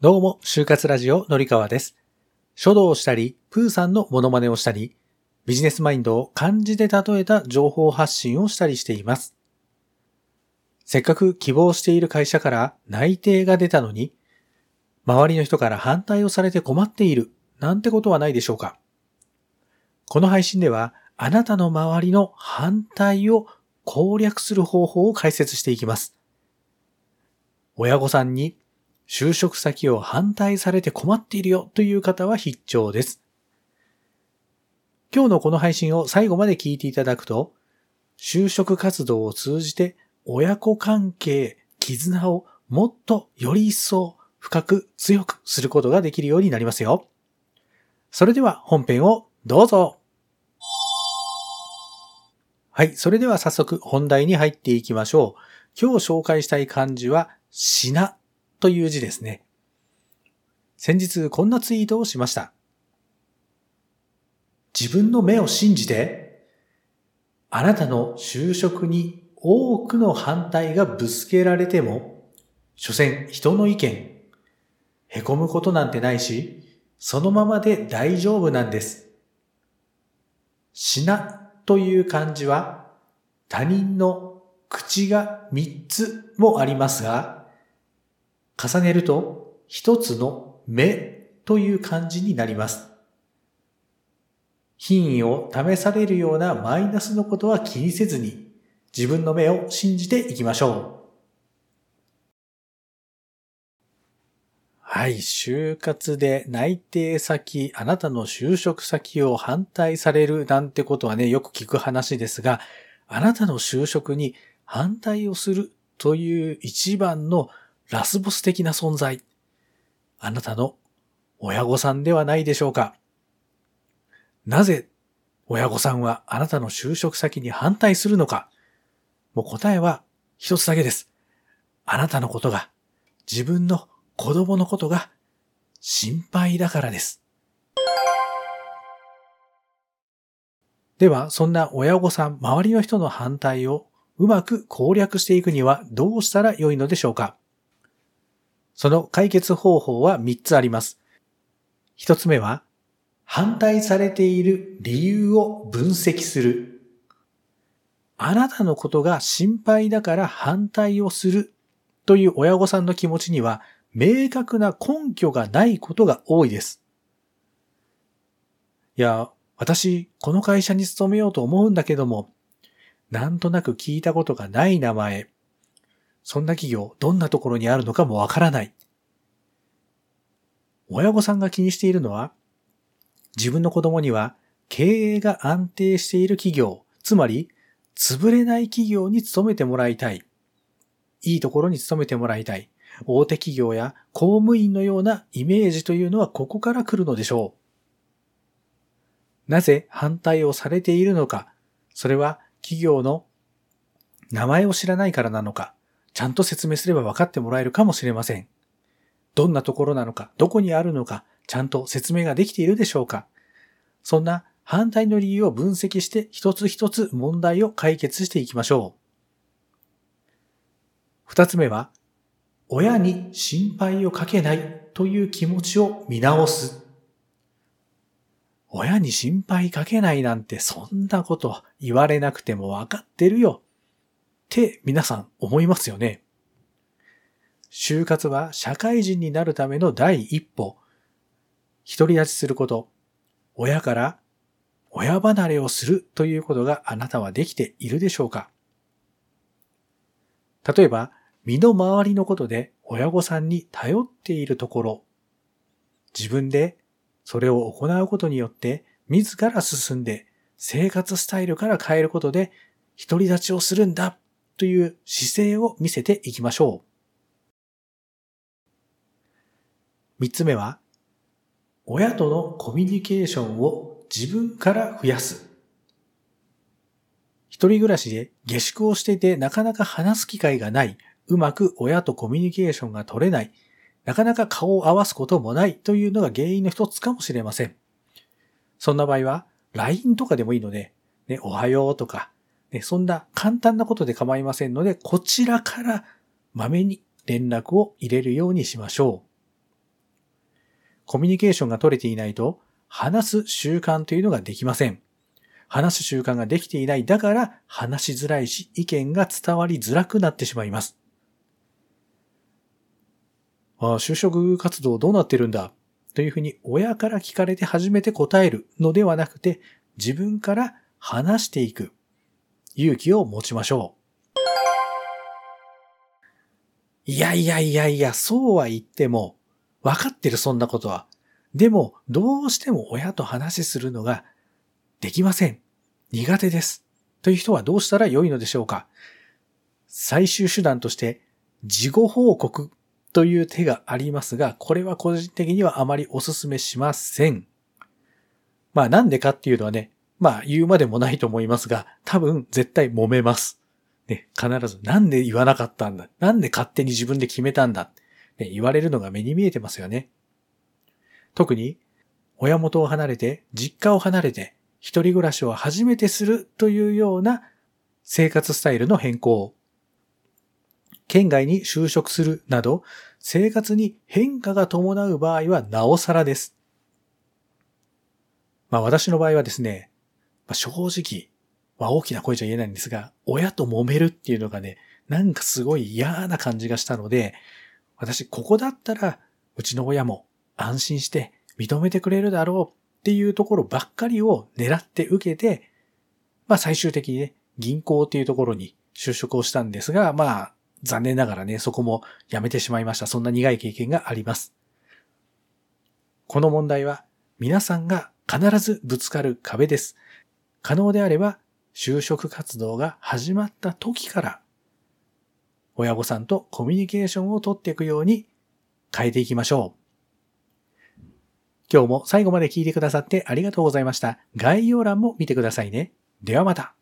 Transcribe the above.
どうも、就活ラジオのりかわです。書道をしたり、プーさんのモノマネをしたり、ビジネスマインドを漢字で例えた情報発信をしたりしています。せっかく希望している会社から内定が出たのに、周りの人から反対をされて困っている、なんてことはないでしょうか。この配信では、あなたの周りの反対を攻略する方法を解説していきます。親御さんに就職先を反対されて困っているよという方は必聴です。今日のこの配信を最後まで聞いていただくと、就職活動を通じて親子関係、絆をもっとより一層深く強くすることができるようになりますよ。それでは本編をどうぞ。はい、それでは早速本題に入っていきましょう。今日紹介したい漢字は、品という字ですね。先日こんなツイートをしました。自分の目を信じて、あなたの就職に多くの反対がぶつけられても、所詮人の意見、へこむことなんてないし、そのままで大丈夫なんです。品という漢字は、他人の口が3つもありますが、重ねると一つの目という漢字になります。品位を試されるようなマイナスのことは気にせずに自分の目を信じていきましょう。はい、就活で内定先、あなたの就職先を反対されるなんてことはね、よく聞く話ですが、あなたの就職に反対をするという一番のラスボス的な存在。あなたの親御さんではないでしょうか。なぜ親御さんはあなたの就職先に反対するのか。もう答えは一つだけです。あなたのことが、自分の子供のことが心配だからです。では、そんな親御さん、周りの人の反対をうまく攻略していくにはどうしたらよいのでしょうかその解決方法は3つあります。1つ目は、反対されている理由を分析する。あなたのことが心配だから反対をするという親御さんの気持ちには明確な根拠がないことが多いです。いや、私、この会社に勤めようと思うんだけども、なんとなく聞いたことがない名前。そんな企業、どんなところにあるのかもわからない。親御さんが気にしているのは、自分の子供には経営が安定している企業、つまり、潰れない企業に勤めてもらいたい。いいところに勤めてもらいたい。大手企業や公務員のようなイメージというのはここから来るのでしょう。なぜ反対をされているのか、それは企業の名前を知らないからなのか、ちゃんと説明すれば分かってもらえるかもしれません。どんなところなのか、どこにあるのか、ちゃんと説明ができているでしょうか。そんな反対の理由を分析して一つ一つ問題を解決していきましょう。二つ目は、親に心配をかけないという気持ちを見直す。親に心配かけないなんてそんなこと言われなくてもわかってるよ。って皆さん思いますよね。就活は社会人になるための第一歩。独り立ちすること。親から親離れをするということがあなたはできているでしょうか例えば、身の回りのことで親御さんに頼っているところ、自分でそれを行うことによって自ら進んで生活スタイルから変えることで独り立ちをするんだという姿勢を見せていきましょう。三つ目は、親とのコミュニケーションを自分から増やす。一人暮らしで下宿をしていてなかなか話す機会がない、うまく親とコミュニケーションが取れない、なかなか顔を合わすこともないというのが原因の一つかもしれません。そんな場合は、LINE とかでもいいので、ね、おはようとか、ね、そんな簡単なことで構いませんので、こちらからまめに連絡を入れるようにしましょう。コミュニケーションが取れていないと、話す習慣というのができません。話す習慣ができていない。だから話しづらいし、意見が伝わりづらくなってしまいます。ああ、就職活動どうなってるんだ？というふうに親から聞かれて初めて答えるのではなくて、自分から話していく勇気を持ちましょう。いやいやいやいや、そうは言っても、分かってるそんなことは。でも、どうしても親と話するのができません。苦手です。という人はどうしたらよいのでしょうか最終手段として事後報告という手がありますが、これは個人的にはあまりお勧めしません。まあなんでかっていうのはね、まあ言うまでもないと思いますが、多分絶対揉めます。ね、必ずなんで言わなかったんだ？なんで勝手に自分で決めたんだ、ね、言われるのが目に見えてますよね。特に親元を離れて、実家を離れて、一人暮らしを初めてするというような生活スタイルの変更。県外に就職するなど、生活に変化が伴う場合はなおさらです。まあ私の場合はですね、まあ、正直、まあ大きな声じゃ言えないんですが、親と揉めるっていうのがね、なんかすごい嫌な感じがしたので、私ここだったら、うちの親も安心して認めてくれるだろうっていうところばっかりを狙って受けて、まあ最終的にね、銀行っていうところに就職をしたんですが、まあ残念ながらね、そこもやめてしまいました。そんな苦い経験があります。この問題は皆さんが必ずぶつかる壁です。可能であれば、就職活動が始まった時から、親御さんとコミュニケーションをとっていくように変えていきましょう。今日も最後まで聞いてくださってありがとうございました。概要欄も見てくださいね。ではまた。